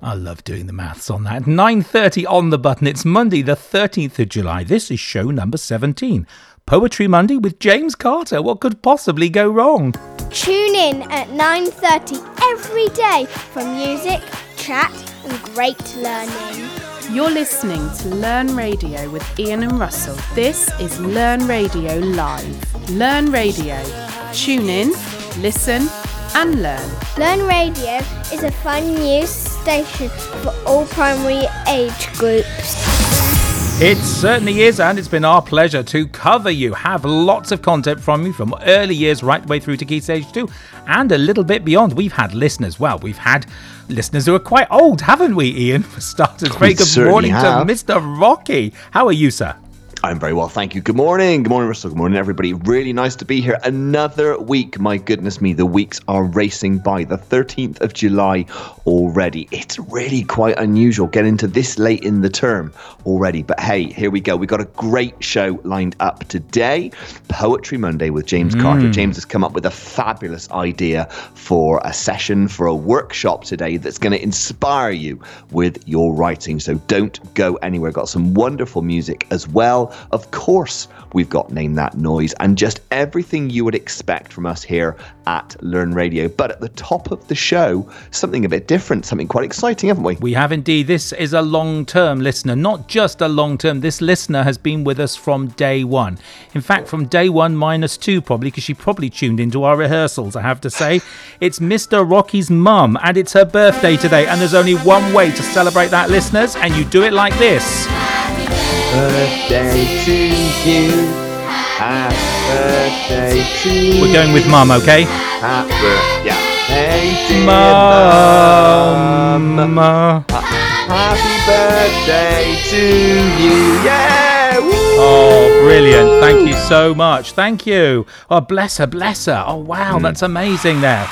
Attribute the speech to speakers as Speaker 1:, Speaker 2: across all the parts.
Speaker 1: I love doing the maths on that. 9:30 on the button. It's Monday, the 13th of July. This is show number 17. Poetry Monday with James Carter. What could possibly go wrong?
Speaker 2: Tune in at 9:30 every day for music, chat, and great learning.
Speaker 3: You're listening to Learn Radio with Ian and Russell. This is Learn Radio Live. Learn Radio. Tune in, listen, and learn.
Speaker 2: Learn Radio is a fun news station for all primary age groups.
Speaker 1: It certainly is, and it's been our pleasure to cover you, have lots of content from you from early years right the way through to Key Stage 2 and a little bit beyond. We've had listeners, well, we've had listeners who are quite old, haven't we, Ian, for starters? Very good morning have. to Mr. Rocky. How are you, sir?
Speaker 4: I'm very well, thank you. Good morning. Good morning, Russell. Good morning, everybody. Really nice to be here. Another week. My goodness me, the weeks are racing by. The 13th of July already. It's really quite unusual getting to this late in the term already. But hey, here we go. We've got a great show lined up today Poetry Monday with James mm. Carter. James has come up with a fabulous idea for a session, for a workshop today that's going to inspire you with your writing. So don't go anywhere. Got some wonderful music as well of course, we've got Name That Noise and just everything you would expect from us here at Learn Radio. But at the top of the show, something a bit different, something quite exciting, haven't we?
Speaker 1: We have indeed. This is a long term listener, not just a long term. This listener has been with us from day one. In fact, from day one minus two, probably, because she probably tuned into our rehearsals, I have to say. It's Mr. Rocky's mum, and it's her birthday today. And there's only one way to celebrate that, listeners, and you do it like this
Speaker 4: birthday to you. Happy birthday to you.
Speaker 1: We're going with mum, okay?
Speaker 4: Happy birthday to
Speaker 1: mum.
Speaker 4: mum. Happy birthday to you. Yeah. Woo.
Speaker 1: Oh, brilliant. Thank you so much. Thank you. Oh, bless her, bless her. Oh, wow. Mm. That's amazing there.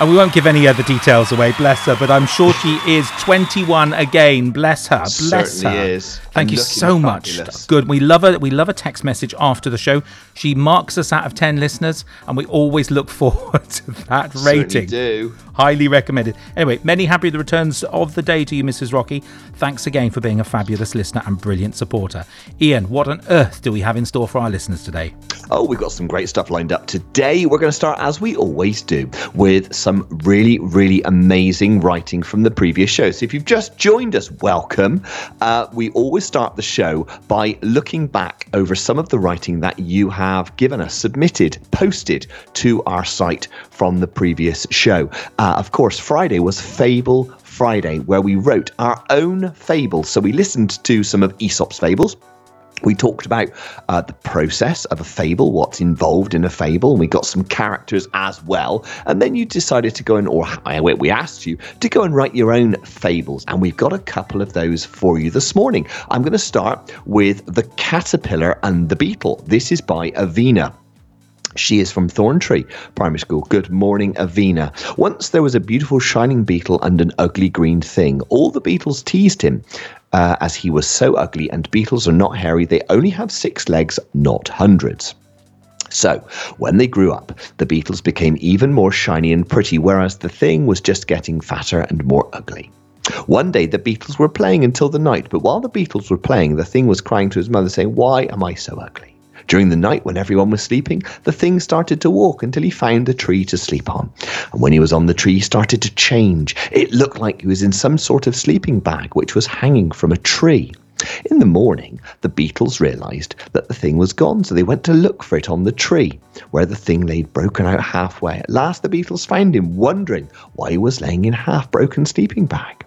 Speaker 1: And we won't give any other details away, bless her, but I'm sure she is 21 again. Bless her. Bless
Speaker 4: Certainly
Speaker 1: her.
Speaker 4: is.
Speaker 1: Thank you so much. Good. We love her. We love a text message after the show. She marks us out of 10 listeners, and we always look forward to that rating.
Speaker 4: Certainly do.
Speaker 1: Highly recommended. Anyway, many happy returns of the day to you, Mrs. Rocky. Thanks again for being a fabulous listener and brilliant supporter. Ian, what on earth do we have in store for our listeners today?
Speaker 4: Oh, we've got some great stuff lined up today. We're going to start, as we always do, with some really, really amazing writing from the previous show. So if you've just joined us, welcome. Uh, we always start the show by looking back over some of the writing that you have given us, submitted, posted to our site from the previous show. Uh, of course, Friday was Fable Friday, where we wrote our own fables. So we listened to some of Aesop's fables. We talked about uh, the process of a fable, what's involved in a fable, and we got some characters as well. And then you decided to go and, or we asked you to go and write your own fables, and we've got a couple of those for you this morning. I'm going to start with The Caterpillar and the Beetle. This is by Avina. She is from Thorntree Primary School. Good morning, Avina. Once there was a beautiful shining beetle and an ugly green thing. All the beetles teased him uh, as he was so ugly, and beetles are not hairy. They only have six legs, not hundreds. So, when they grew up, the beetles became even more shiny and pretty, whereas the thing was just getting fatter and more ugly. One day the beetles were playing until the night, but while the beetles were playing, the thing was crying to his mother, saying, Why am I so ugly? During the night, when everyone was sleeping, the thing started to walk until he found a tree to sleep on. And when he was on the tree, he started to change. It looked like he was in some sort of sleeping bag, which was hanging from a tree. In the morning, the beetles realized that the thing was gone, so they went to look for it on the tree, where the thing lay broken out halfway. At last, the beetles found him, wondering why he was laying in half broken sleeping bag.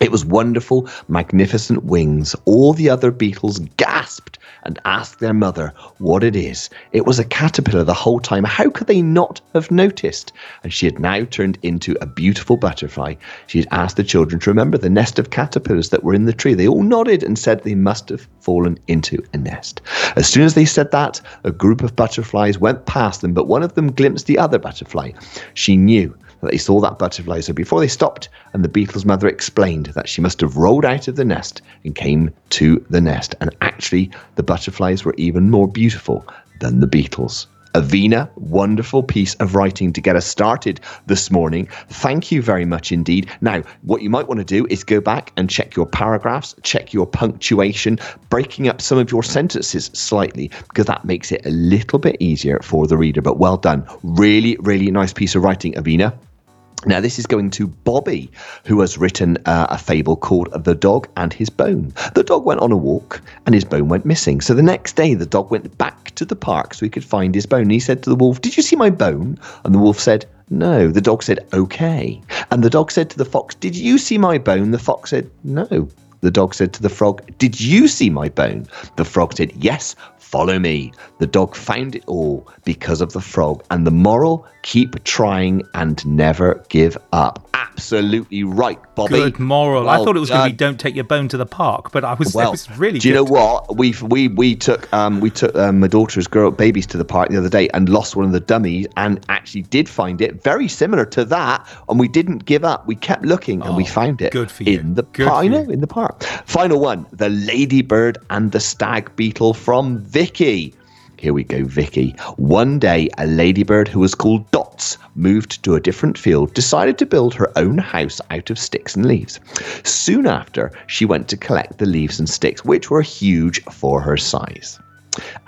Speaker 4: It was wonderful, magnificent wings. All the other beetles gasped and asked their mother what it is. It was a caterpillar the whole time. How could they not have noticed? And she had now turned into a beautiful butterfly. She had asked the children to remember the nest of caterpillars that were in the tree. They all nodded and said they must have fallen into a nest. As soon as they said that, a group of butterflies went past them, but one of them glimpsed the other butterfly. She knew that they saw that butterfly. So before they stopped, and the beetle's mother explained that she must have rolled out of the nest and came to the nest. And actually, the butterflies were even more beautiful than the beetles. Avina, wonderful piece of writing to get us started this morning. Thank you very much indeed. Now, what you might want to do is go back and check your paragraphs, check your punctuation, breaking up some of your sentences slightly, because that makes it a little bit easier for the reader. But well done. Really, really nice piece of writing, Avina. Now, this is going to Bobby, who has written uh, a fable called The Dog and His Bone. The dog went on a walk and his bone went missing. So the next day, the dog went back to the park so he could find his bone. And he said to the wolf, Did you see my bone? And the wolf said, No. The dog said, Okay. And the dog said to the fox, Did you see my bone? The fox said, No. The dog said to the frog, Did you see my bone? The frog said, Yes, follow me. The dog found it all because of the frog. And the moral keep trying and never give up. Absolutely right, Bobby.
Speaker 1: Good moral.
Speaker 4: Well
Speaker 1: I thought it was going to be "Don't take your bone to the park," but I was.
Speaker 4: Well,
Speaker 1: was really.
Speaker 4: do you
Speaker 1: good.
Speaker 4: know what we we we took um we took um, my daughter's girl babies to the park the other day and lost one of the dummies and actually did find it very similar to that and we didn't give up we kept looking and we
Speaker 1: Oh,
Speaker 4: found it
Speaker 1: good for you.
Speaker 4: in the park I know in the park final one the ladybird and the stag beetle from Vicky here we go, Vicky. One day, a ladybird who was called Dots moved to a different field, decided to build her own house out of sticks and leaves. Soon after, she went to collect the leaves and sticks, which were huge for her size.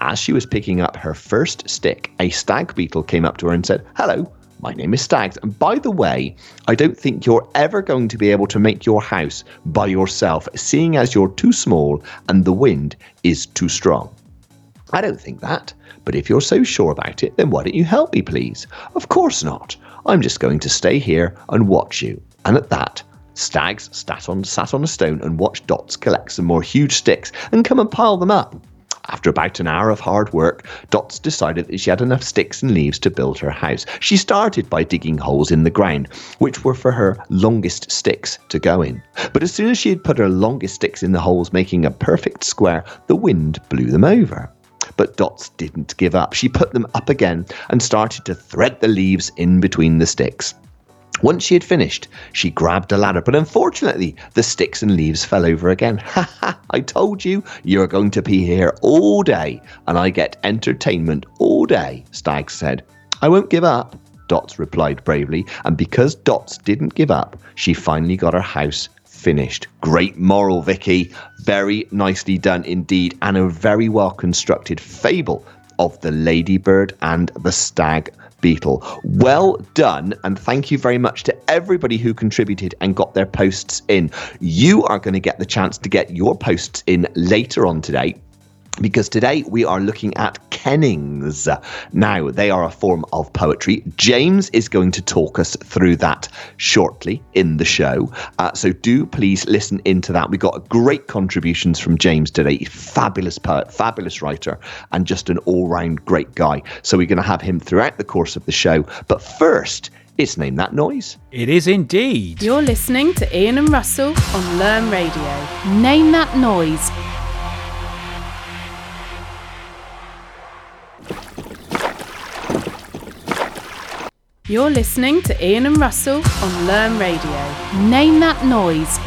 Speaker 4: As she was picking up her first stick, a stag beetle came up to her and said, Hello, my name is Stags. And by the way, I don't think you're ever going to be able to make your house by yourself, seeing as you're too small and the wind is too strong. I don't think that. But if you're so sure about it, then why don't you help me, please? Of course not. I'm just going to stay here and watch you. And at that, Stags sat on, sat on a stone and watched Dots collect some more huge sticks and come and pile them up. After about an hour of hard work, Dots decided that she had enough sticks and leaves to build her house. She started by digging holes in the ground, which were for her longest sticks to go in. But as soon as she had put her longest sticks in the holes, making a perfect square, the wind blew them over. But Dots didn't give up. She put them up again and started to thread the leaves in between the sticks. Once she had finished, she grabbed a ladder, but unfortunately, the sticks and leaves fell over again. Ha ha! I told you, you're going to be here all day, and I get entertainment all day, Stag said. I won't give up, Dots replied bravely, and because Dots didn't give up, she finally got her house finished. Great moral, Vicky. Very nicely done indeed, and a very well constructed fable of the ladybird and the stag beetle. Well done, and thank you very much to everybody who contributed and got their posts in. You are going to get the chance to get your posts in later on today because today we are looking at kennings. Now, they are a form of poetry. James is going to talk us through that shortly in the show. Uh, so do please listen into that. We got great contributions from James today. Fabulous poet, fabulous writer, and just an all round great guy. So we're going to have him throughout the course of the show. But first, it's Name That Noise.
Speaker 1: It is indeed.
Speaker 3: You're listening to Ian and Russell on Learn Radio. Name that noise. You're listening to Ian and Russell on Learn Radio. Name that noise.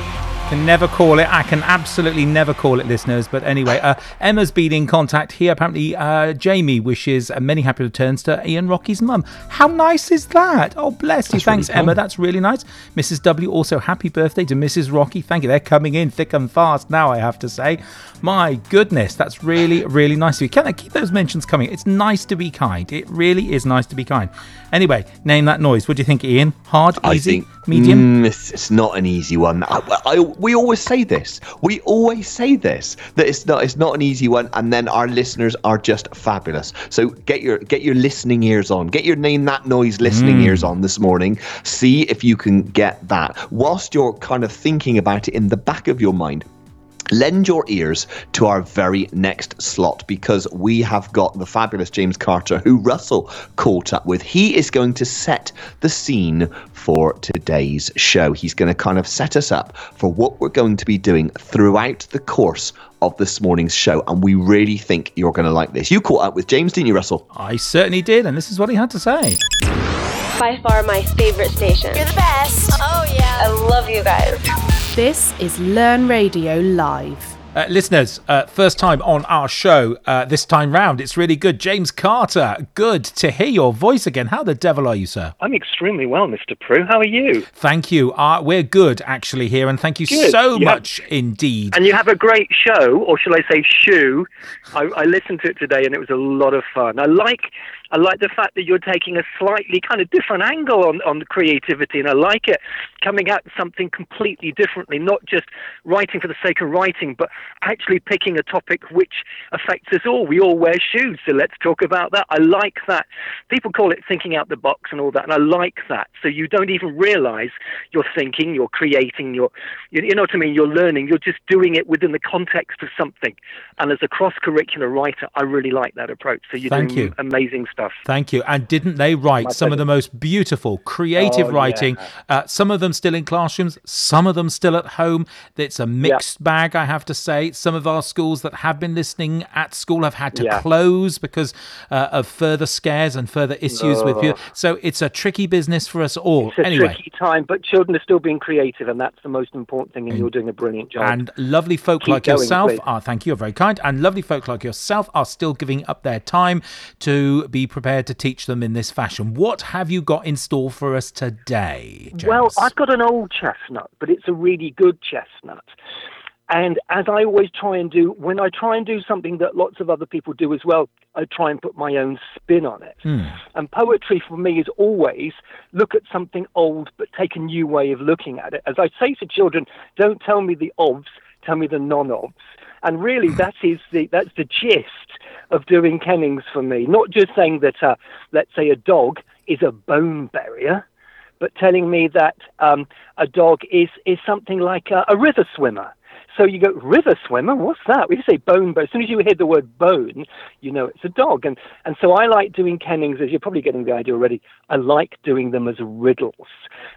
Speaker 1: Can never call it. I can absolutely never call it, listeners. But anyway, uh, Emma's been in contact here. Apparently, uh, Jamie wishes uh, many happy returns to Ian Rocky's mum. How nice is that? Oh, bless you.
Speaker 4: That's
Speaker 1: Thanks,
Speaker 4: really cool.
Speaker 1: Emma. That's really nice. Mrs. W. Also, happy birthday to Mrs. Rocky. Thank you. They're coming in thick and fast now, I have to say. My goodness, that's really, really nice of you. Can I keep those mentions coming? It's nice to be kind. It really is nice to be kind. Anyway, name that noise. What do you think, Ian? Hard,
Speaker 4: I
Speaker 1: easy,
Speaker 4: think
Speaker 1: medium?
Speaker 4: mm, it's, it's not an easy one. I, I, we always say this. We always say this that it's not it's not an easy one, and then our listeners are just fabulous. So get your get your listening ears on. Get your name that noise listening mm. ears on this morning. See if you can get that whilst you're kind of thinking about it in the back of your mind. Lend your ears to our very next slot because we have got the fabulous James Carter, who Russell caught up with. He is going to set the scene for today's show. He's going to kind of set us up for what we're going to be doing throughout the course of this morning's show. And we really think you're going to like this. You caught up with James, didn't you, Russell?
Speaker 1: I certainly did, and this is what he had to say.
Speaker 5: By far my favorite station.
Speaker 2: You're the best. Oh, yeah.
Speaker 5: I love you guys.
Speaker 3: This is Learn Radio Live.
Speaker 1: Uh, listeners, uh, first time on our show uh, this time round. It's really good. James Carter, good to hear your voice again. How the devil are you, sir?
Speaker 6: I'm extremely well, Mr. Prue. How are you?
Speaker 1: Thank you. Uh, we're good, actually, here, and thank you
Speaker 6: Good,
Speaker 1: so
Speaker 6: yeah.
Speaker 1: much indeed.
Speaker 6: And you have a great show, or shall I say shoe. I, I listened to it today and it was a lot of fun. I like I like the fact that you're taking a slightly kind of different angle on, on the creativity and I like it coming at something completely differently, not just writing for the sake of writing, but actually picking a topic which affects us all. We all wear shoes, so let's talk about that. I like that. People call it thinking out the box and all that, and I like that. So you don't even realize you're thinking, you're creating, you're, you, you know what I mean, you're learning, you're just doing it within the context of something. And as a cross curricular writer, I really like that approach. So you're
Speaker 1: Thank
Speaker 6: doing
Speaker 1: you.
Speaker 6: amazing stuff.
Speaker 1: Thank you. And didn't they write
Speaker 6: My
Speaker 1: some of the most beautiful, creative
Speaker 6: Oh,
Speaker 1: writing?
Speaker 6: yeah.
Speaker 1: Uh, some of them still in classrooms, some of them still at home. It's a mixed bag, I have to say. Some of our schools that have been listening at school have had to
Speaker 6: Yeah.
Speaker 1: close because uh, of further scares and further issues with you.
Speaker 6: Oh.
Speaker 1: So it's a tricky business for us all.
Speaker 6: It's a
Speaker 1: anyway.
Speaker 6: tricky time, but children are still being creative, and that's the most important thing, and you're doing a brilliant job.
Speaker 1: And lovely folk
Speaker 6: Keep
Speaker 1: like
Speaker 6: going,
Speaker 1: yourself
Speaker 6: please.
Speaker 1: are, thank you, you're very kind. And lovely folk like yourself are still giving up their time to be prepared to teach them in this fashion. What have you got in store for us today? James?
Speaker 6: Well, I've got an old chestnut, but it's a really good chestnut. And as I always try and do, when I try and do something that lots of other people do as well, I try and put my own spin on it. Hmm. And poetry for me is always look at something old, but take a new way of looking at it. As I say to children, don't tell me the ofs, tell me the non-ofs. And really, that is the that's the gist of doing kennings for me. Not just saying that, uh, let's say, a dog is a bone barrier, but telling me that um, a dog is, is something like a, a river swimmer. So you go, river swimmer? What's that? We say bone, but as soon as you hear the word bone, you know it's a dog. And, and so I like doing kennings, as you're probably getting the idea already. I like doing them as riddles.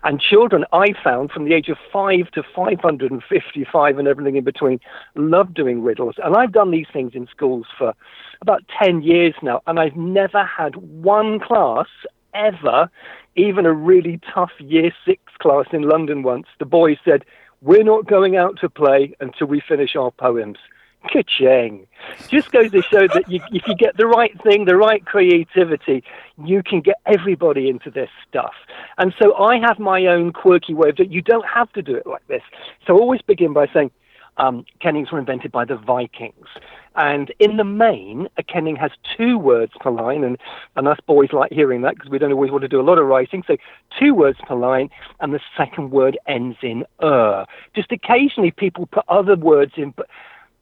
Speaker 6: And children, I found from the age of 5 to 555 and everything in between, love doing riddles. And I've done these things in schools for about 10 years now, and I've never had one class ever, even a really tough year six class in London once, the boys said, We're not going out to play until we finish our poems. Ka-ching. Just goes to show that you, if you get the right thing, the right creativity, you can get everybody into this stuff. And so I have my own quirky way of it. You don't have to do it like this. So I always begin by saying, um, kennings were invented by the Vikings. And in the main, a kenning has two words per line, and, and us boys like hearing that because we don't always want to do a lot of writing. So two words per line, and the second word ends in er. Just occasionally people put other words in, but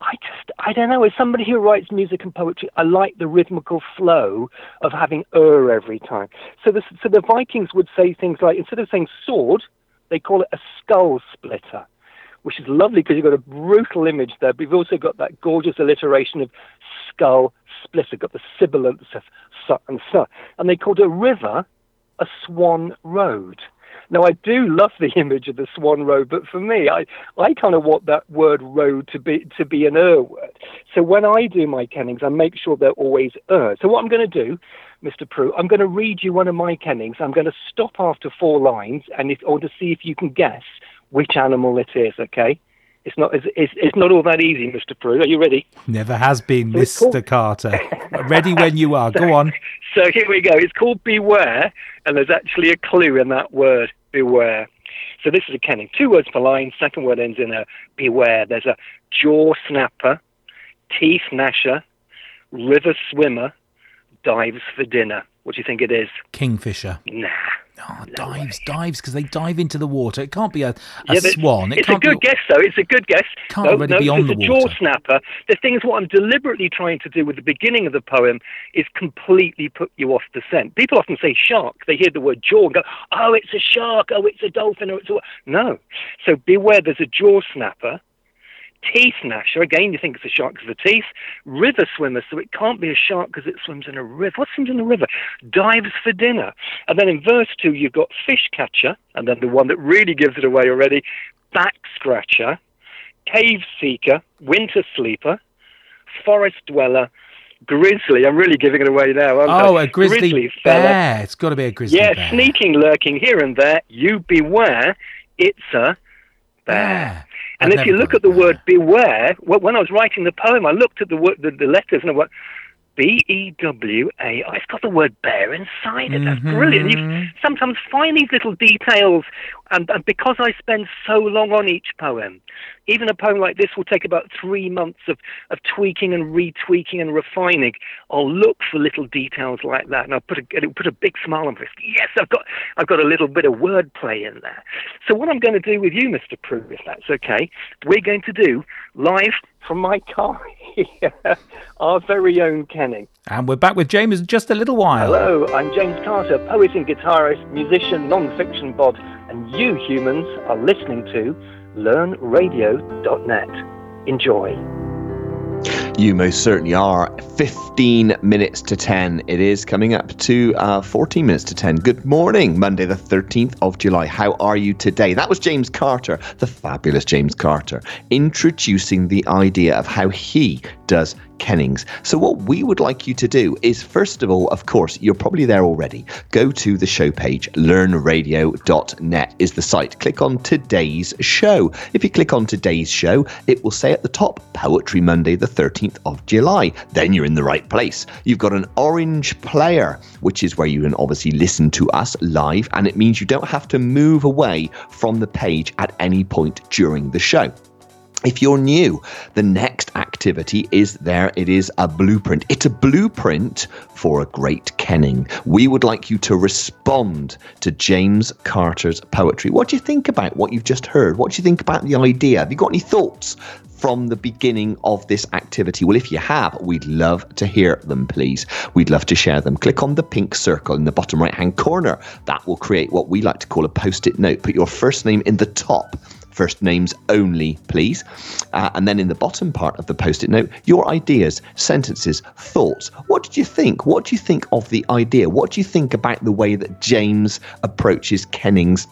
Speaker 6: I just, I don't know. As somebody who writes music and poetry, I like the rhythmical flow of having er every time. So the, so the Vikings would say things like, instead of saying sword, they call it a skull splitter which is lovely because you've got a brutal image there, but you've also got that gorgeous alliteration of skull splitter, got the sibilance of su and su. And they called a river a swan road. Now, I do love the image of the swan road, but for me, I, I kind of want that word road to be to be an er word. So when I do my kennings, I make sure they're always er. So what I'm going to do, Mr. Prue, I'm going to read you one of my kennings. I'm going to stop after four lines, and if, or to see if you can guess which animal it is. Okay, it's not it's, it's, not all that easy, Mr. Prue. Are you ready?
Speaker 1: Never has been,
Speaker 6: So
Speaker 1: Mr.
Speaker 6: called-
Speaker 1: Carter. Ready when you are. Go on.
Speaker 6: So here we go. It's called beware, and there's actually a clue in that word, beware. So this is a kenning. Two words per line. Second word ends in a beware. There's a jaw snapper, teeth gnasher, river swimmer, dives for dinner. What do you think it is?
Speaker 1: Kingfisher.
Speaker 6: Nah.
Speaker 1: Oh, dives, dives, because they dive into the water. It can't be a, a
Speaker 6: Yeah,
Speaker 1: swan. It
Speaker 6: it's a good
Speaker 1: be.
Speaker 6: guess, though. It's a good guess.
Speaker 1: Can't
Speaker 6: no,
Speaker 1: really
Speaker 6: no,
Speaker 1: be on
Speaker 6: it's
Speaker 1: the
Speaker 6: a jaw snapper. The thing is, what I'm deliberately trying to do with the beginning of the poem is completely put you off the scent. People often say shark. They hear the word jaw and go, "Oh, it's a shark. Oh, it's a dolphin. Or it's a no." So beware. There's a jaw snapper. Teeth gnasher. Again, you think it's a shark because of the teeth. River swimmer. So it can't be a shark because it swims in a river. What swims in a river? Dives for dinner. And then in verse two, you've got fish catcher, and then the one that really gives it away already, back scratcher, cave seeker, winter sleeper, forest dweller, grizzly. I'm really giving it away now.
Speaker 1: Oh, a grizzly,
Speaker 6: fella.
Speaker 1: bear. It's got to be a grizzly
Speaker 6: Yeah,
Speaker 1: bear.
Speaker 6: sneaking, lurking here and there. You beware. It's a bear.
Speaker 1: Bear.
Speaker 6: And
Speaker 1: I've
Speaker 6: if you look at the word beware, well, when I was writing the poem, I looked at the word, the, the letters, and I went, B E W A. It's got the word bear inside it. That's brilliant. You
Speaker 1: Mhm.
Speaker 6: sometimes find these little details, and, and because I spend so long on each poem, even a poem like this will take about three months of, of tweaking and retweaking and refining. I'll look for little details like that, and I'll put a it'll put a big smile on my face. Yes, I've got I've got a little bit of wordplay in there. So what I'm going to do with you, Mr. Prue, if that's okay, we're going to do live from my car here, our very own Kenning.
Speaker 1: And we're back with James in just a little while.
Speaker 6: Hello, I'm James Carter, poet and guitarist, musician, non-fiction bod, and you humans are listening to LearnRadio.net. Enjoy.
Speaker 4: You most certainly are. 15 minutes to 10. It is coming up to uh, 14 minutes to 10. Good morning, Monday, the 13th of July. How are you today? That was James Carter, the fabulous James Carter, introducing the idea of how he does Kennings. So, what we would like you to do is, first of all, of course, you're probably there already. Go to the show page, learnradio.net is the site. Click on today's show. If you click on today's show, it will say at the top, Poetry Monday, the 13th of July. Then you're in the right place. You've got an orange player, which is where you can obviously listen to us live, and it means you don't have to move away from the page at any point during the show. If you're new, the next activity is there. It is a blueprint. It's a blueprint for a great kenning. We would like you to respond to James Carter's poetry. What do you think about what you've just heard? What do you think about the idea? Have you got any thoughts? From the beginning of this activity? Well, if you have, we'd love to hear them, please. We'd love to share them. Click on the pink circle in the bottom right hand corner. That will create what we like to call a post it note. Put your first name in the top first names only, please. Uh, and then in the bottom part of the post it note, your ideas, sentences, thoughts. What did you think? What do you think of the idea? What do you think about the way that James approaches Kennings?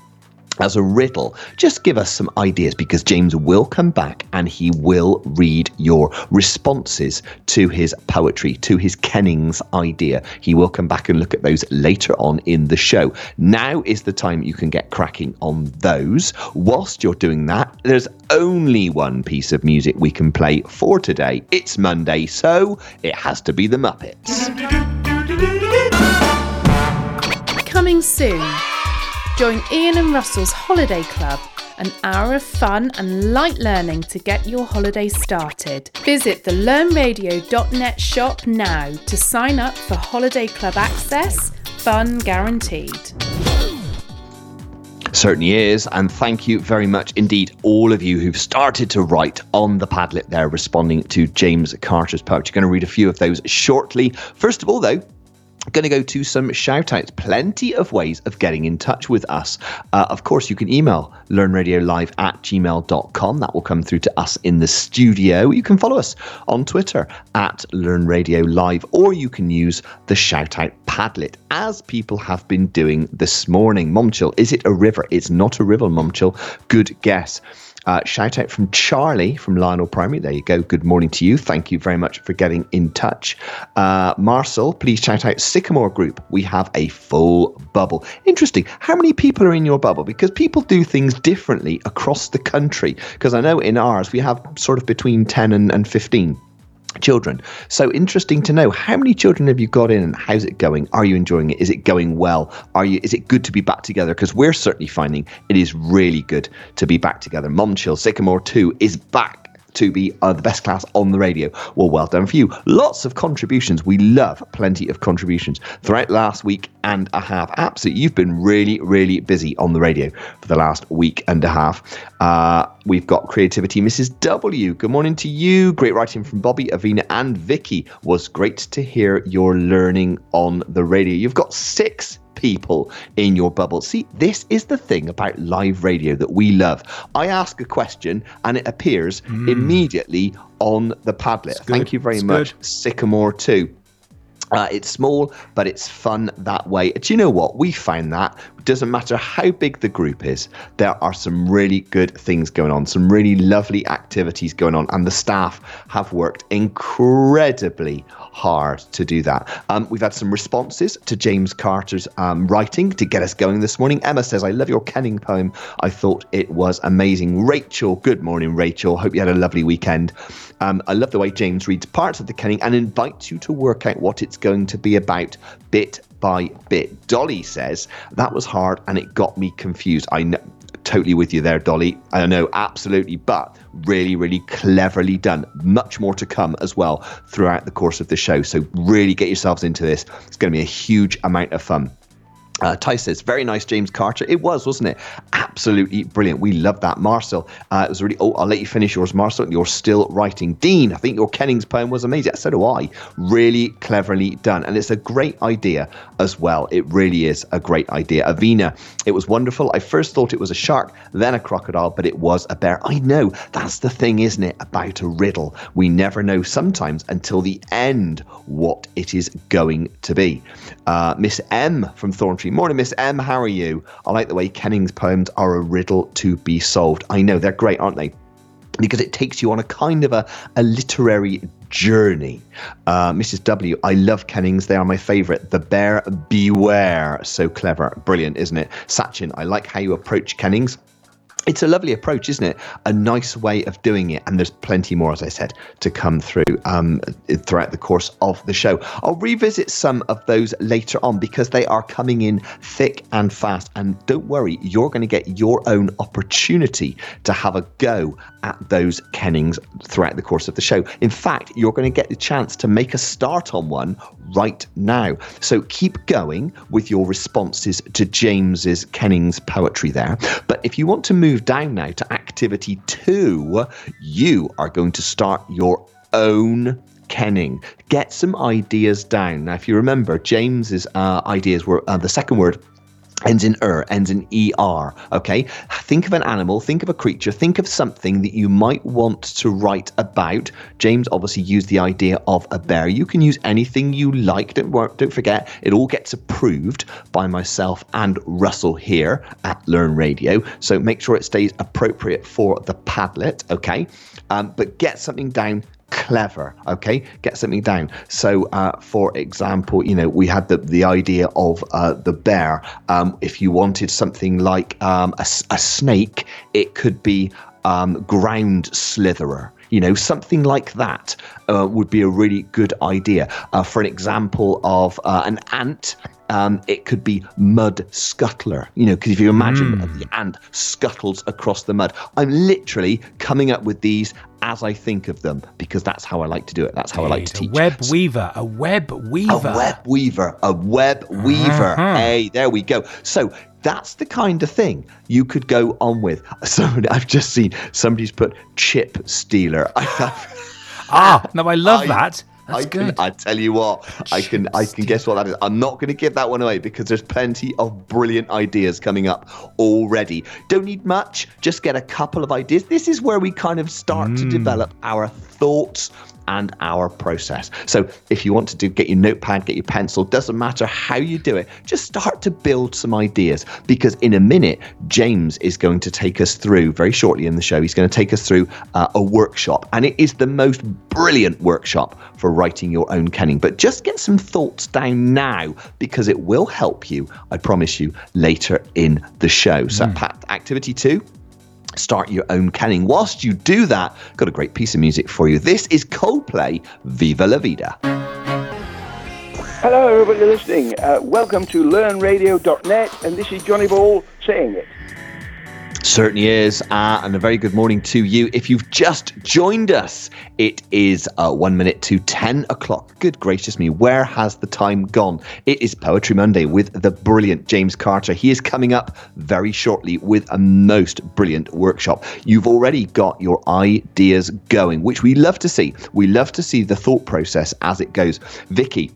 Speaker 4: As a riddle, just give us some ideas because James will come back and he will read your responses to his poetry, to his Kennings idea. He will come back and look at those later on in the show. Now is the time you can get cracking on those. Whilst you're doing that, there's only one piece of music we can play for today. It's Monday, so it has to be the Muppets.
Speaker 3: Coming soon. Join Ian and Russell's Holiday Club, an hour of fun and light learning to get your holiday started. Visit the learnradio.net shop now to sign up for Holiday Club access, fun guaranteed.
Speaker 4: Certainly is. And thank you very much indeed, all of you who've started to write on the Padlet there, responding to James Carter's poetry. You're going to read a few of those shortly. First of all, though, Going to go to some shout outs. Plenty of ways of getting in touch with us. Uh, of course, you can email learnradiolive at gmail.com. That will come through to us in the studio. You can follow us on Twitter at learnradiolive, or you can use the shout out Padlet, as people have been doing this morning. Momchill, is it a river? It's not a river, Momchill. Good guess. Uh, shout out from Charlie from Lionel Primary. There you go. Good morning to you. Thank you very much for getting in touch. Uh, Marcel, please shout out Sycamore Group. We have a full bubble. Interesting. How many people are in your bubble? Because people do things differently across the country. Because I know in ours we have sort of between 10 and, and 15 children. So interesting to know how many children have you got in and how's it going? Are you enjoying it? Is it going well? Are you is it good to be back together? Because we're certainly finding it is really good to be back together. Momchill Sycamore 2 is back to be uh, the best class on the radio. Well, well done for you. Lots of contributions. We love plenty of contributions throughout last week and a half. Absolutely. You've been really, really busy on the radio for the last week and a half. Uh, we've got Creativity Mrs. W. Good morning to you. Great writing from Bobby, Avina, and Vicky. Was great to hear your learning on the radio. You've got six people in your bubble. See, this is the thing about live radio that we love. I ask a question and it appears immediately on the Padlet. Thank you very
Speaker 1: It's
Speaker 4: much,
Speaker 1: good.
Speaker 4: Sycamore 2. Uh, it's small, but it's fun that way. Do you know what? We found that doesn't matter how big the group is, there are some really good things going on, some really lovely activities going on, and the staff have worked incredibly hard to do that. Um, we've had some responses to James Carter's um, writing to get us going this morning. Emma says, I love your Kenning poem. I thought it was amazing. Rachel, good morning, Rachel. Hope you had a lovely weekend. Um, I love the way James reads parts of the Kenning and invites you to work out what it's going to be about bit by bit. Dolly says, that was hard and it got me confused. I know totally with you there, Dolly. I know, absolutely, but really, really cleverly done. Much more to come as well throughout the course of the show. So, really get yourselves into this. It's going to be a huge amount of fun. Uh, Ty says, very nice, James Carter. It was, wasn't it? Absolutely brilliant. We love that. Marcel, uh, it was really, oh, I'll let you finish yours, Marcel. You're still writing. Dean, I think your Kenning's poem was amazing. So do I. Really cleverly done. And it's a great idea as well. It really is a great idea. Avina, it was wonderful. I first thought it was a shark, then a crocodile, but it was a bear. I know. That's the thing, isn't it, about a riddle? We never know sometimes until the end what it is going to be. Uh, Miss M from Thorntree Morning, Miss M. How are you? I like the way Kenning's poems are a riddle to be solved. I know they're great, aren't they? Because it takes you on a kind of a, a literary journey. Uh, Mrs. W, I love Kennings. They are my favourite. The Bear Beware. So clever. Brilliant, isn't it? Sachin, I like how you approach Kennings it's a lovely approach, isn't it? A nice way of doing it, and there's plenty more, as I said, to come through um, throughout the course of the show. I'll revisit some of those later on because they are coming in thick and fast. And don't worry, you're going to get your own opportunity to have a go at those kennings throughout the course of the show. In fact, you're going to get the chance to make a start on one right now. So keep going with your responses to James's Kenning's poetry there. But if you want to move down now to activity two, you are going to start your own kenning. Get some ideas down. Now, if you remember, James's uh, ideas were uh, the second word ends in er, ends in er. Okay, think of an animal, think of a creature, think of something that you might want to write about. James obviously used the idea of a bear. You can use anything you like. Don't don't forget, it all gets approved by myself and Russell here at Learn Radio. So make sure it stays appropriate for the Padlet. Okay, um, but get something down clever okay? Get something down. So uh, for example you know we had the the idea of uh, the bear. Um, if you wanted something like um, a, a, snake it could be um, ground slitherer. You know something like that uh, would be a really good idea. Uh, for an example of uh, an ant um, it could be mud scuttler, you know, because if you imagine mm. the ant scuttles across the mud, I'm literally coming up with these as I think of them because that's how I like to do it. That's how I like to teach.
Speaker 1: A web weaver, a web weaver,
Speaker 4: a web weaver, a web weaver. Uh-huh. Hey, there we go. So that's the kind of thing you could go on with. So I've just seen somebody's put chip stealer.
Speaker 1: ah, no, I love I, that. That's
Speaker 4: I can, I tell you what, I can I can guess what that is. I'm not going to give that one away because there's plenty of brilliant ideas coming up already. Don't need much, just get a couple of ideas. This is where we kind of start mm. to develop our thoughts and our process. So if you want to do get your notepad, get your pencil, doesn't matter how you do it, just start to build some ideas because in a minute James is going to take us through very shortly in the show. He's going to take us through uh, a workshop and it is the most brilliant workshop for writing your own kenning. But just get some thoughts down now because it will help you, I promise you, later in the show. So, mm. Pat, activity two start your own kenning. Whilst you do that, got a great piece of music for you. This is Coldplay, Viva la Vida.
Speaker 7: Hello, everybody listening. Uh, welcome to learnradio.net, and this is Johnny Ball saying it.
Speaker 4: Certainly is. Uh, and a very good morning to you. If you've just joined us, it is uh, one minute to 10 o'clock. Good gracious me, where has the time gone? It is Poetry Monday with the brilliant James Carter. He is coming up very shortly with a most brilliant workshop. You've already got your ideas going, which we love to see. We love to see the thought process as it goes. Vicky,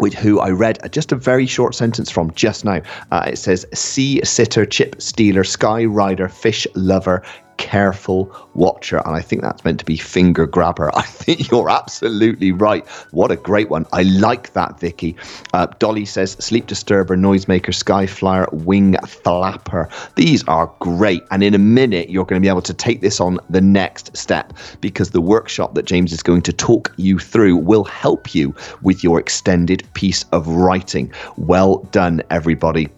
Speaker 4: with who I read just a very short sentence from just now. Uh, it says Sea sitter, chip stealer, sky rider, fish lover, careful watcher. And I think that's meant to be finger grabber. I think you're absolutely right. What a great one. I like that, Vicky. Uh, Dolly says sleep disturber, noisemaker, sky flyer, wing flapper. These are great. And in a minute, you're going to be able to take this on the next step because the workshop that James is going to talk you through will help you with your extended piece of writing. Well done, everybody.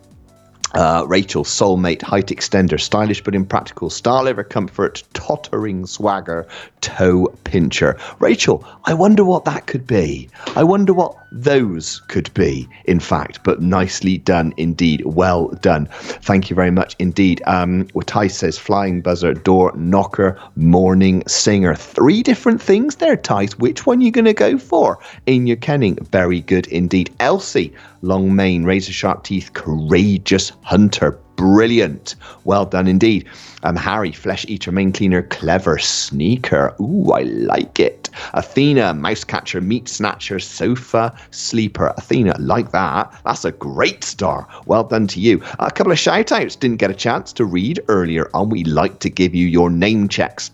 Speaker 4: Uh, Rachel, soulmate, height extender, stylish but impractical, star liver comfort, tottering swagger, toe pincher. Rachel, I wonder what that could be. I wonder what those could be, in fact, but nicely done indeed. Well done. Thank you very much indeed. Um, Watai says flying buzzer, door knocker, morning singer. Three different things there, Tice. Which one are you going to go for in your kenning? Very good indeed. Elsie, long mane, razor sharp teeth, courageous hunter. Brilliant. Well done indeed. Um, Harry, flesh eater, mane cleaner, clever sneaker. Ooh, I like it. Athena, mouse catcher, meat snatcher, sofa sleeper. Athena, like that. That's a great star. Well done to you. A couple of shout outs didn't get a chance to read earlier on. We like to give you your name checks.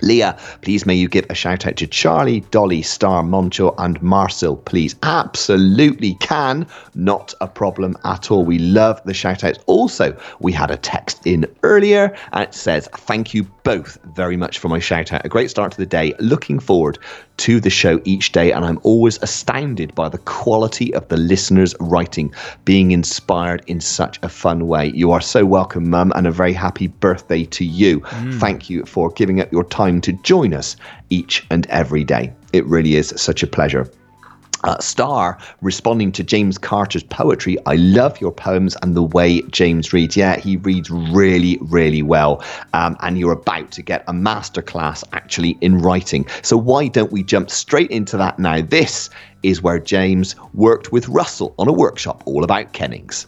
Speaker 4: Leah, please may you give a shout out to Charlie, Dolly, Star, Moncho, and Marcel, please. Absolutely can. Not a problem at all. We love the shout outs. Also, we had a text in earlier and it says, Thank you both very much for my shout out. A great start to the day. Looking forward to the show each day, and I'm always astounded by the quality of the listeners' writing, being inspired in such a fun way. You are so welcome, Mum, and a very happy birthday to you. Mm. Thank you for giving up your time to join us each and every day. It really is such a pleasure. Uh, Star responding to James Carter's poetry. I love your poems and the way James reads. Yeah, he reads really, really well. Um, and you're about to get a masterclass actually in writing. So why don't we jump straight into that now? This is where James worked with Russell on a workshop all about kennings.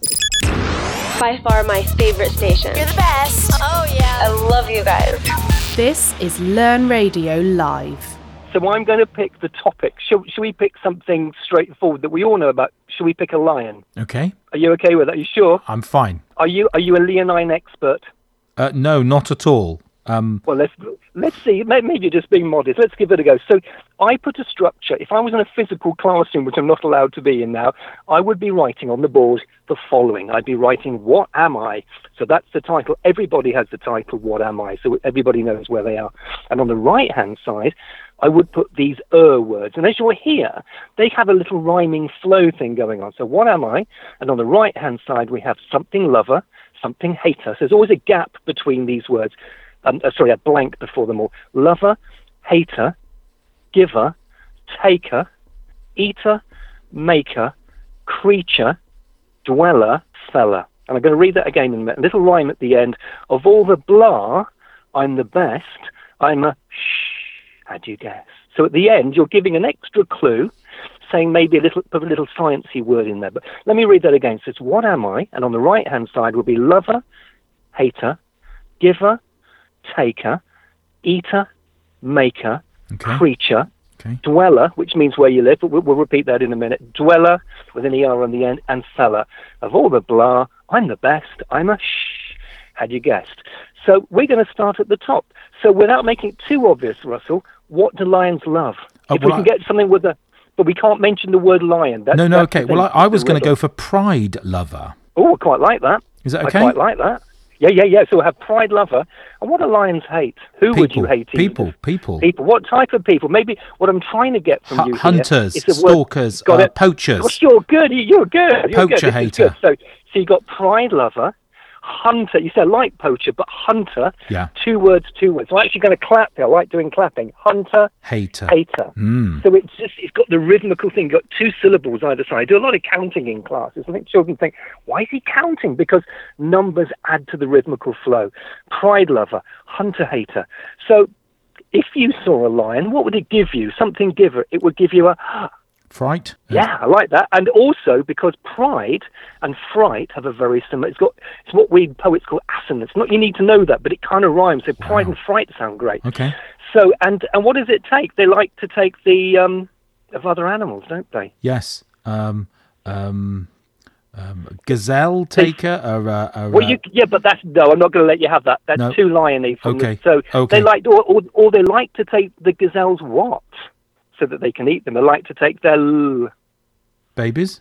Speaker 5: By far my favorite station.
Speaker 2: You're the best. Oh, yeah.
Speaker 5: I love you guys.
Speaker 3: This is Learn Radio Live.
Speaker 6: So I'm going to pick the topic. Should, shall we pick something straightforward that we all know about? Should we pick a lion?
Speaker 1: Okay,
Speaker 6: Are you okay with that? Are you sure?
Speaker 1: I'm fine.
Speaker 6: Are you are you a leonine expert?
Speaker 1: Uh, no, not at all. Um,
Speaker 6: Well, let's let's see. Maybe just being modest. Let's give it a go. So, I put a structure. If I was in a physical classroom, which I'm not allowed to be in now, I would be writing on the board the following. I'd be writing, "What am I?" So that's the title. Everybody has the title, "What am I?" So everybody knows where they are. And on the right-hand side, I would put these er words. And as you'll hear, they have a little rhyming flow thing going on. So, what am I? And on the right hand side, we have something lover, something hater. So, there's always a gap between these words. Um, uh, sorry, a blank before them all. Lover, hater, giver, taker, eater, maker, creature, dweller, fella. And I'm going to read that again in a little rhyme at the end. Of all the blah, I'm the best. I'm a shh. How do you guess? So at the end, you're giving an extra clue, saying maybe a little, put a little sciencey word in there. But let me read that again. So it's what am I? And on the right hand side will be lover, hater, giver, taker, eater, maker,
Speaker 1: okay.
Speaker 6: creature,
Speaker 1: Okay.
Speaker 6: dweller, which means where you live, but we'll, we'll repeat that in a minute. Dweller with an ER on the end, and fella. Of all the blah, I'm the best. I'm a shh. Had you guessed? So we're going to start at the top. So without making it too obvious, Russell, what do lions love?
Speaker 1: Oh,
Speaker 6: if we can
Speaker 1: I-
Speaker 6: get something with a, but we can't mention the word lion. That,
Speaker 1: No, no, okay. Well, I. I was going to go for Pride Lover.
Speaker 6: Oh, I quite like that.
Speaker 1: Is that
Speaker 6: I
Speaker 1: okay?
Speaker 6: quite like that. Yeah, yeah, yeah. So we have pride lover. And what do lions hate? Who would you hate?
Speaker 1: People, people.
Speaker 6: People. What type of people? Maybe what I'm trying to get from
Speaker 1: Hu-
Speaker 6: you here
Speaker 1: hunters,
Speaker 6: is the word-
Speaker 1: stalkers,
Speaker 6: Got
Speaker 1: uh,
Speaker 6: it.
Speaker 1: poachers.
Speaker 6: Gosh, you're good. You're good. You're
Speaker 1: Poacher
Speaker 6: good.
Speaker 1: Hater.
Speaker 6: good. So, so you got pride lover, hunter. You said like poacher, but hunter.
Speaker 1: Yeah.
Speaker 6: Two words. Two words. So I'm actually going to clap. here. I like doing clapping. Hunter,
Speaker 1: Hater.
Speaker 6: hater.
Speaker 1: Mm.
Speaker 6: So it's just it's got the rhythmical thing. Got two syllables either side. I do a lot of counting in classes. I think children think, why is he counting? Because numbers add to the rhythmical flow. Pride lover, hunter hater. So if you saw a lion, what would it give you? Something giver. It would give you a
Speaker 1: Fright. Uh,
Speaker 6: yeah, I like that. And also because pride and fright have a very similar. It's got it's what we poets call assonance. Not you need to know that, but it kind of rhymes. So pride and fright sound great.
Speaker 1: Okay.
Speaker 6: So and and what does it take? They like to take the um of other animals, don't they?
Speaker 1: Yes. Um. Um. Gazelle taker. Or, uh, or,
Speaker 6: Well,
Speaker 1: uh,
Speaker 6: you yeah, but that's no. I'm not going to let you have that. That's
Speaker 1: No.
Speaker 6: too liony. From
Speaker 1: Okay.
Speaker 6: The, so
Speaker 1: Okay.
Speaker 6: they like, or, or or they like to take the gazelles what, so that they can eat them. They like to take their l-
Speaker 1: babies.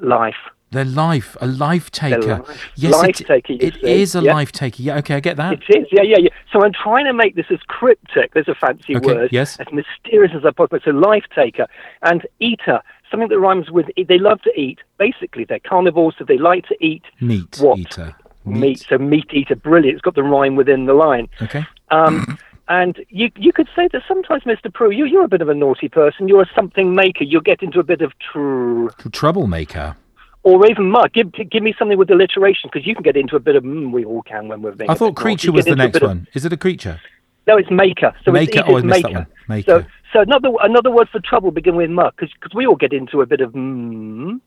Speaker 6: life.
Speaker 1: Their life, a life taker.
Speaker 6: life-
Speaker 1: Yes,
Speaker 6: life
Speaker 1: it,
Speaker 6: taker,
Speaker 1: it is a
Speaker 6: Yeah.
Speaker 1: life taker. Yeah, okay, I get that.
Speaker 6: It is, yeah, yeah, yeah. So I'm trying to make this as cryptic. There's a fancy
Speaker 1: Okay,
Speaker 6: word.
Speaker 1: yes.
Speaker 6: As mysterious as I possibly. So life taker and eater. Something that rhymes with. They love to eat. Basically, they're carnivores, so they like to eat
Speaker 1: Meat
Speaker 6: What?
Speaker 1: eater.
Speaker 6: meat. So meat eater, brilliant. It's got the rhyme within the line.
Speaker 1: Okay.
Speaker 6: Um, and you you could say that sometimes, Mr. Prue, you, you're a bit of a naughty person. You're a something maker. You get into a bit of true,
Speaker 1: Troublemaker.
Speaker 6: or even muck. Give give me something with alliteration because you can get into a bit of. Mm, we all can when we're being.
Speaker 1: I thought creature was the next
Speaker 6: bit of-
Speaker 1: one. Is it a creature?
Speaker 6: no, it's maker. So
Speaker 1: Maker.
Speaker 6: It's,
Speaker 1: Oh, I
Speaker 6: it's
Speaker 1: missed that
Speaker 6: maker.
Speaker 1: one. Maker.
Speaker 6: So so another another word for trouble begin with muck because we all get into a bit of mm,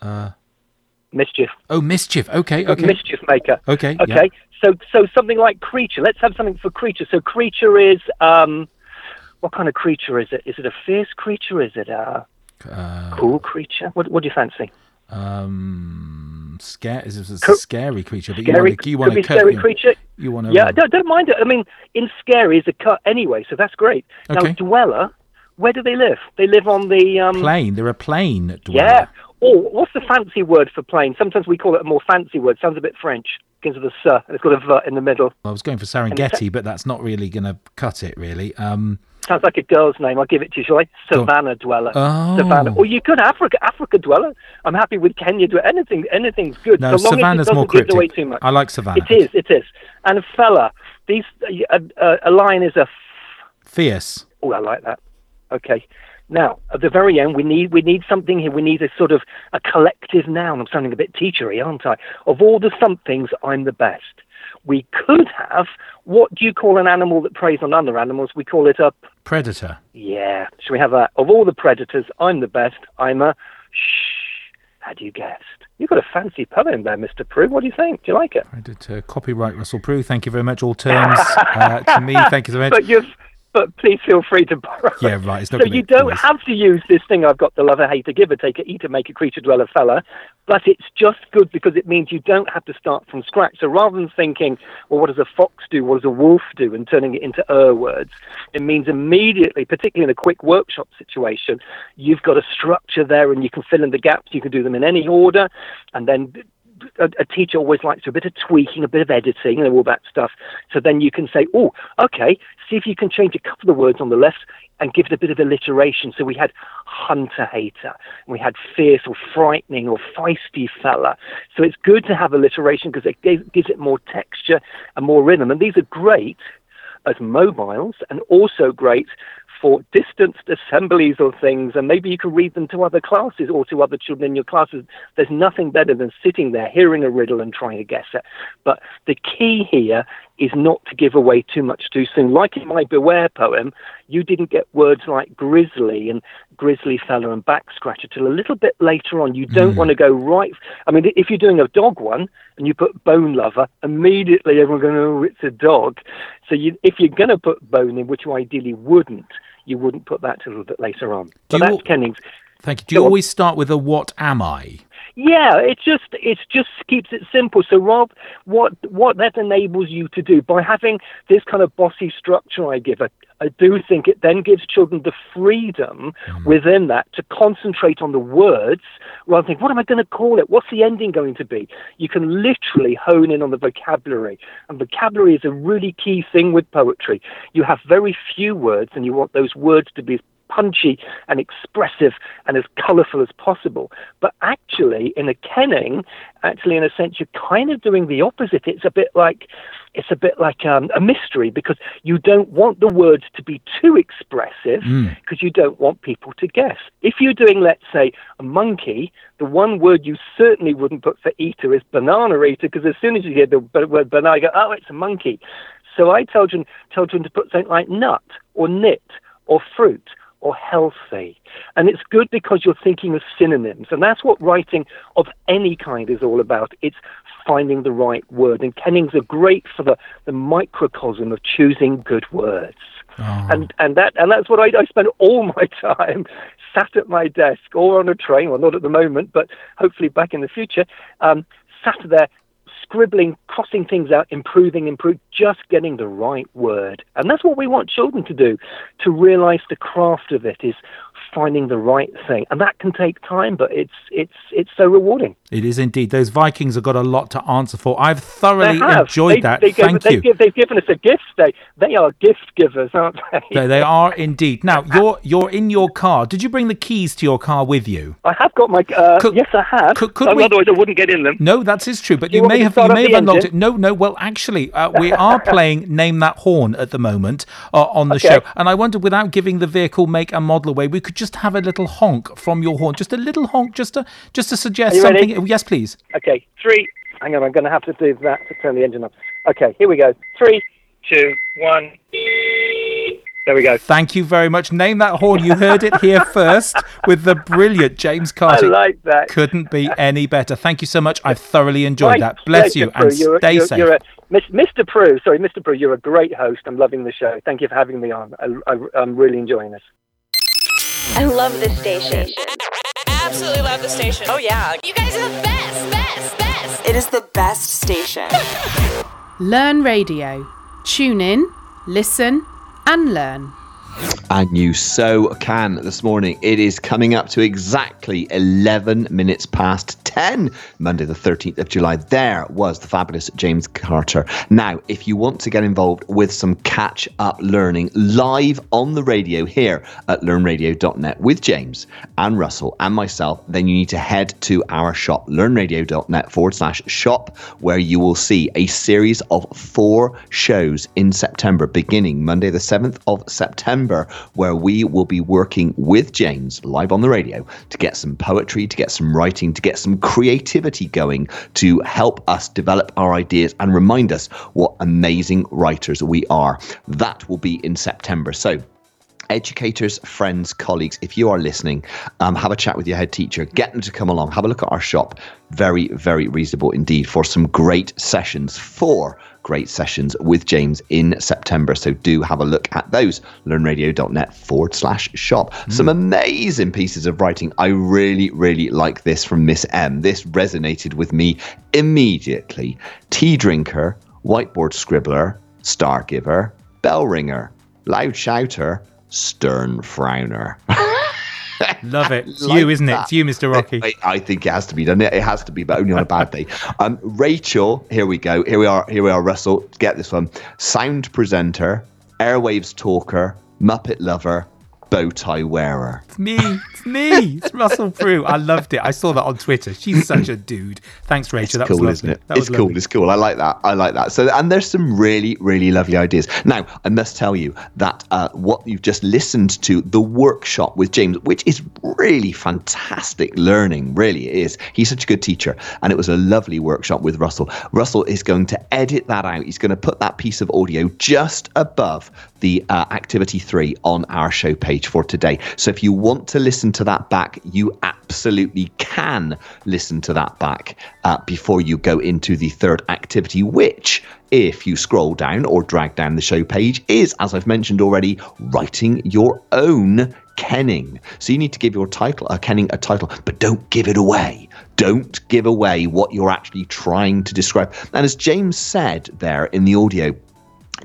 Speaker 1: Uh,
Speaker 6: mischief.
Speaker 1: oh, mischief. Okay, okay.
Speaker 6: Mischief maker.
Speaker 1: Okay, yeah.
Speaker 6: So so something like creature. Let's have something for creature. So creature is um, what kind of creature is it? Is it a fierce creature? Is it a
Speaker 1: Uh,
Speaker 6: cool creature? What what do you fancy?
Speaker 1: um, scare. Is this a
Speaker 6: Co-
Speaker 1: scary creature? But
Speaker 6: Scary.
Speaker 1: you want to, you
Speaker 6: could
Speaker 1: want
Speaker 6: be
Speaker 1: to,
Speaker 6: scary creature.
Speaker 1: You want to.
Speaker 6: Yeah, don't, don't mind it. I mean, in scary is a cut anyway, so that's great.
Speaker 1: Okay.
Speaker 6: Now dweller, where do they live? They live on the um,
Speaker 1: plane. They're a plane. Dweller.
Speaker 6: Yeah. Or what's the fancy word for plane? Sometimes we call it a more fancy word. Sounds a bit French. Begins with a s. and It's got a v in the middle.
Speaker 1: I was going for Serengeti, but that's not really going to cut it. Really. Um,
Speaker 6: Sounds like a girl's name. I'll give it to you, shall I? Savannah dweller.
Speaker 1: Oh.
Speaker 6: Savannah. Or you could Africa Africa dweller. I'm happy with Kenya dweller. Anything anything's good.
Speaker 1: no,
Speaker 6: so long
Speaker 1: Savannah's more
Speaker 6: doesn't away too much.
Speaker 1: I like Savannah.
Speaker 6: It is. It is. And fella. These a, a, a lion is a. F-
Speaker 1: Fierce.
Speaker 6: oh, I like that. Okay. Now, at the very end, we need we need something here. We need a sort of a collective noun. I'm sounding a bit teachery, aren't I? Of all the somethings, I'm the best. We could have what do you call an animal that preys on other animals? We call it a
Speaker 1: Predator.
Speaker 6: yeah. Should we have that? Of all the predators, I'm the best. I'm a shh. Had you guessed? You've got a fancy poem there, Mr. Prue. What do you think? Do you like it?
Speaker 1: Predator. Copyright Russell Prue. Thank you very much. All terms uh, to me. Thank you so much.
Speaker 6: But please feel free to borrow. it.
Speaker 1: Yeah, right.
Speaker 6: So you don't
Speaker 1: always-
Speaker 6: have to use this thing I've got the lover, hater, giver, taker, eater, maker, creature, dweller, fella, but it's just good because it means you don't have to start from scratch. So rather than thinking, well, what does a fox do? What does a wolf do? And turning it into er words, it means immediately, particularly in a quick workshop situation, you've got a structure there and you can fill in the gaps. You can do them in any order. And then a, a teacher always likes a bit of tweaking, a bit of editing, and all that stuff. So then you can say, oh, okay, see if you can change a couple of words on the left and give it a bit of alliteration. So we had hunter hater, we had fierce or frightening or feisty fella. So it's good to have alliteration because it gives, gives it more texture and more rhythm. And these are great as mobiles and also great for distanced assemblies of things, and maybe you can read them to other classes or to other children in your classes. There's nothing better than sitting there, hearing a riddle, and trying to guess it. But the key here is not to give away too much too soon. Like in my Beware poem, you didn't get words like grizzly and grizzly fella and back scratcher till a little bit later on. You don't hmm. want to go right. I mean, if you're doing a dog one and you put bone lover, immediately everyone's going, oh, it's a dog. So you, if you're going to put bone in, which you ideally wouldn't, you wouldn't put that till a little bit later on.
Speaker 1: Do
Speaker 6: But
Speaker 1: you
Speaker 6: that's
Speaker 1: al-
Speaker 6: Kennings.
Speaker 1: Thank you. Do you
Speaker 6: on.
Speaker 1: always start with a what am I?
Speaker 6: Yeah, it just it just keeps it simple. So Rob, what what that enables you to do by having this kind of bossy structure I give, I, I do think it then gives children the freedom hmm. within that to concentrate on the words rather than think, what am I going to call it? What's the ending going to be? You can literally hone in on the vocabulary, and vocabulary is a really key thing with poetry. You have very few words, and you want those words to be punchy and expressive and as colourful as possible. But actually, in a kenning, actually, in a sense, you're kind of doing the opposite. It's a bit like it's a bit like um, a mystery because you don't want the words to be too expressive because you don't want people to guess. If you're doing, let's say, a monkey, the one word you certainly wouldn't put for eater is banana eater because as soon as you hear the word banana, you go, oh, it's a monkey. So I tell children, tell children to put something like nut or knit or fruit or healthy. And it's good because you're thinking of synonyms. And that's what writing of any kind is all about. It's finding the right word. And kennings are great for the, the microcosm of choosing good words. Oh. And and that and that's what I, I spend all my time sat at my desk or on a train. Well, not at the moment, but hopefully back in the future. Um, sat there scribbling, crossing things out, improving, improve, just getting the right word. And that's what we want children to do, to realize the craft of it is finding the right thing. And that can take time, but it's it's it's so rewarding.
Speaker 1: It is indeed. Those Vikings have got a lot to answer for. I've thoroughly enjoyed
Speaker 6: they,
Speaker 1: that.
Speaker 6: They
Speaker 1: Thank
Speaker 6: you. They've, they've, given us a gift. They they are gift givers, aren't they?
Speaker 1: they? They are indeed. Now you're you're in your car. Did you bring the keys to your car with you?
Speaker 6: I have got my. Uh, could, yes, I have.
Speaker 1: Could, could we,
Speaker 6: otherwise, I wouldn't get in them.
Speaker 1: No, that is true. But you, you may have you may have unlocked engine? it. No, no. Well, actually, uh, we are playing Name That Horn at the moment uh, on the okay. show, and I wondered, without giving the vehicle make and model away, we could just have a little honk from your horn, just a little honk, just to just to suggest something.
Speaker 6: Ready?
Speaker 1: Yes, please.
Speaker 6: Okay, three. Hang on, I'm going to have to do that to turn the engine up. Okay, here we go. Three, two, one. There we go.
Speaker 1: Thank you very much. Name that horn. You heard it here first with the brilliant James Carter.
Speaker 6: I like that.
Speaker 1: Couldn't be any better. Thank you so much. I've thoroughly enjoyed that. Bless you and you're, stay
Speaker 6: you're,
Speaker 1: safe.
Speaker 6: You're a, Mr. Prue, sorry, Mr. Prue, you're a great host. I'm loving the show. Thank you for having me on. I, am really enjoying this.
Speaker 5: I love this station.
Speaker 8: Absolutely love the station.
Speaker 9: Oh, yeah.
Speaker 8: You guys are the best, best, best.
Speaker 9: It is the best station.
Speaker 3: Learn Radio. Tune in, listen, and learn.
Speaker 4: And you so can this morning. It is coming up to exactly 11 minutes past 10, Monday, the 13th of July. There was the fabulous James Carter. Now, if you want to get involved with some catch up learning live on the radio here at learnradio.net with James and Russell and myself, then you need to head to our shop, learnradio.net forward slash shop, where you will see a series of four shows in September, beginning Monday, the 7th of September where we will be working with James live on the radio to get some poetry, to get some writing, to get some creativity going to help us develop our ideas and remind us what amazing writers we are. That will be in September. So, educators, friends, colleagues, if you are listening, um, have a chat with your head teacher, get them to come along, have a look at our shop. Very, very reasonable indeed for some great sessions for great sessions with James in September. So do have a look at those. Learnradio.net forward slash shop. Mm. Some amazing pieces of writing. I really, really like this from Miss M. This resonated with me immediately. Tea drinker, whiteboard scribbler, star giver, bell ringer, loud shouter, stern frowner.
Speaker 1: Love it. It's like you, isn't that. it? It's you, Mr. Rocky.
Speaker 4: I, I, think it has to be done. It has to be, but only on a bad day. Um, Rachel, here we go. Here we are. Here we are. Russell, get this one. Sound presenter, airwaves talker, Muppet lover, bow tie wearer.
Speaker 1: It's me. It's me. It's Russell Prue. I loved it. I saw that on Twitter. She's such a dude. Thanks, Rachel.
Speaker 4: It's
Speaker 1: that
Speaker 4: cool,
Speaker 1: was
Speaker 4: isn't it?
Speaker 1: That
Speaker 4: it's cool. It's cool. I like that. I like that. So, and there's some really, really lovely ideas. Now, I must tell you that uh, what you've just listened to, the workshop with James, which is really fantastic learning. Really, it is. He's such a good teacher, and it was a lovely workshop with Russell. Russell is going to edit that out. He's going to put that piece of audio just above the uh, activity three on our show page for today. So if you want to listen to that back, you absolutely can listen to that back uh, before you go into the third activity, which if you scroll down or drag down the show page, is, as I've mentioned already, writing your own kenning. So you need to give your title, uh, kenning, a title, but don't give it away. Don't give away what you're actually trying to describe. And as James said there in the audio,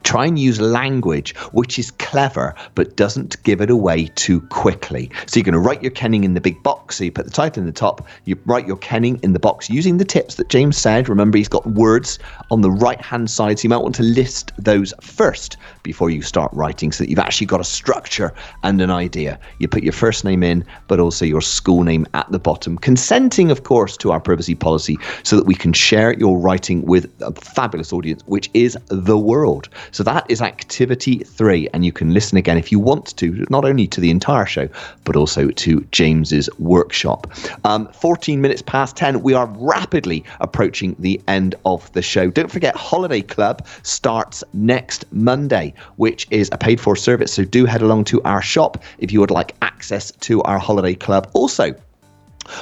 Speaker 4: try and use language which is clever but doesn't give it away too quickly. So you're going to write your kenning in the big box. So you put the title in the top, you write your kenning in the box using the tips that James said. Remember, he's got words on the right hand side, so you might want to list those first before you start writing so that you've actually got a structure and an idea. You put your first name in, but also your school name at the bottom, consenting, of course, to our privacy policy so that we can share your writing with a fabulous audience, which is the world. So that is activity three. And you can listen again if you want to, not only to the entire show, but also to James's workshop. Um, 14 minutes past 10, we are rapidly approaching the end of the show. Don't forget, Holiday Club starts next Monday, which is a paid for service. So do head along to our shop if you would like access to our Holiday Club. Also,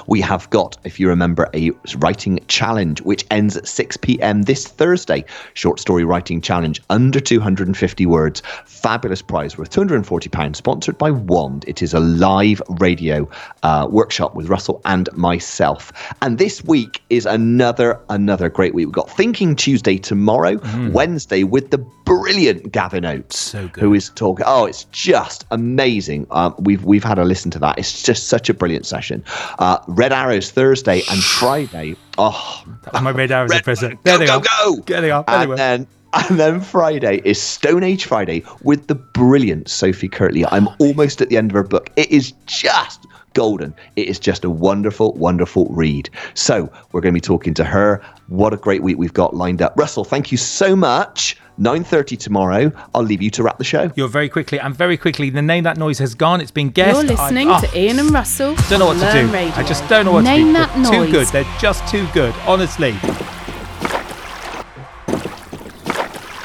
Speaker 4: we have got, if you remember, a writing challenge which ends at 6 p.m. this Thursday. Short story writing challenge under 250 words. Fabulous prize worth £240, sponsored by Wand. It is a live radio uh, workshop with Russell and myself. And this week is another another great week. We've got Thinking Tuesday tomorrow, Wednesday with the brilliant Gavin Oattes,
Speaker 1: So
Speaker 4: who is talking. Oh, it's just amazing. Um, we've we've had a listen to that. It's just such a brilliant session. Uh, Red Arrows Thursday and Friday. Oh,
Speaker 1: That was my red arrows
Speaker 4: Red-
Speaker 1: present.
Speaker 4: Go,
Speaker 1: There they
Speaker 4: go, go!
Speaker 1: There they are.
Speaker 4: And then and then Friday is Stone Age Friday with the brilliant Sophie Kirtley. I'm almost at the end of her book. It is just golden. It is just a wonderful, wonderful read. So we're going to be talking to her. What a great week we've got lined up. Russell, thank you so much. 9.30 tomorrow. I'll leave you to wrap the show.
Speaker 1: You're very quickly and very quickly. The name that noise has gone. It's been guessed.
Speaker 3: You're listening
Speaker 1: I, oh,
Speaker 3: to Ian and Russell.
Speaker 1: Don't know what to do.
Speaker 3: Radio.
Speaker 1: I just don't know what
Speaker 3: Name
Speaker 1: to do.
Speaker 3: that
Speaker 1: They're
Speaker 3: noise.
Speaker 1: Too good. They're just too good. Honestly.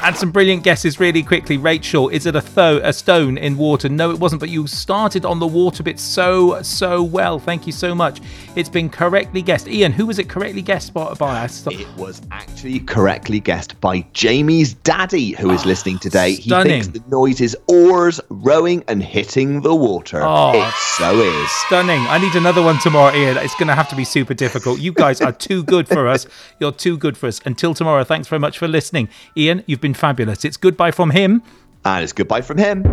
Speaker 1: And some brilliant guesses really quickly. Rachel, is it a tho- a stone in water? No, it wasn't, but you started on the water bit so, so well. Thank you so much. It's been correctly guessed. Ian, who was it correctly guessed by? by?
Speaker 4: It was actually correctly guessed by Jamie's daddy, who is ah, listening today. He thinks the noise is oars rowing and hitting the water.
Speaker 1: Oh.
Speaker 4: it so is.
Speaker 1: Stunning. I need another one tomorrow, Ian. It's going to have to be super difficult. You guys are too good for us. You're too good for us. Until tomorrow, thanks very much for listening. Ian, you've been fabulous. It's goodbye from him.
Speaker 4: And it's goodbye from him.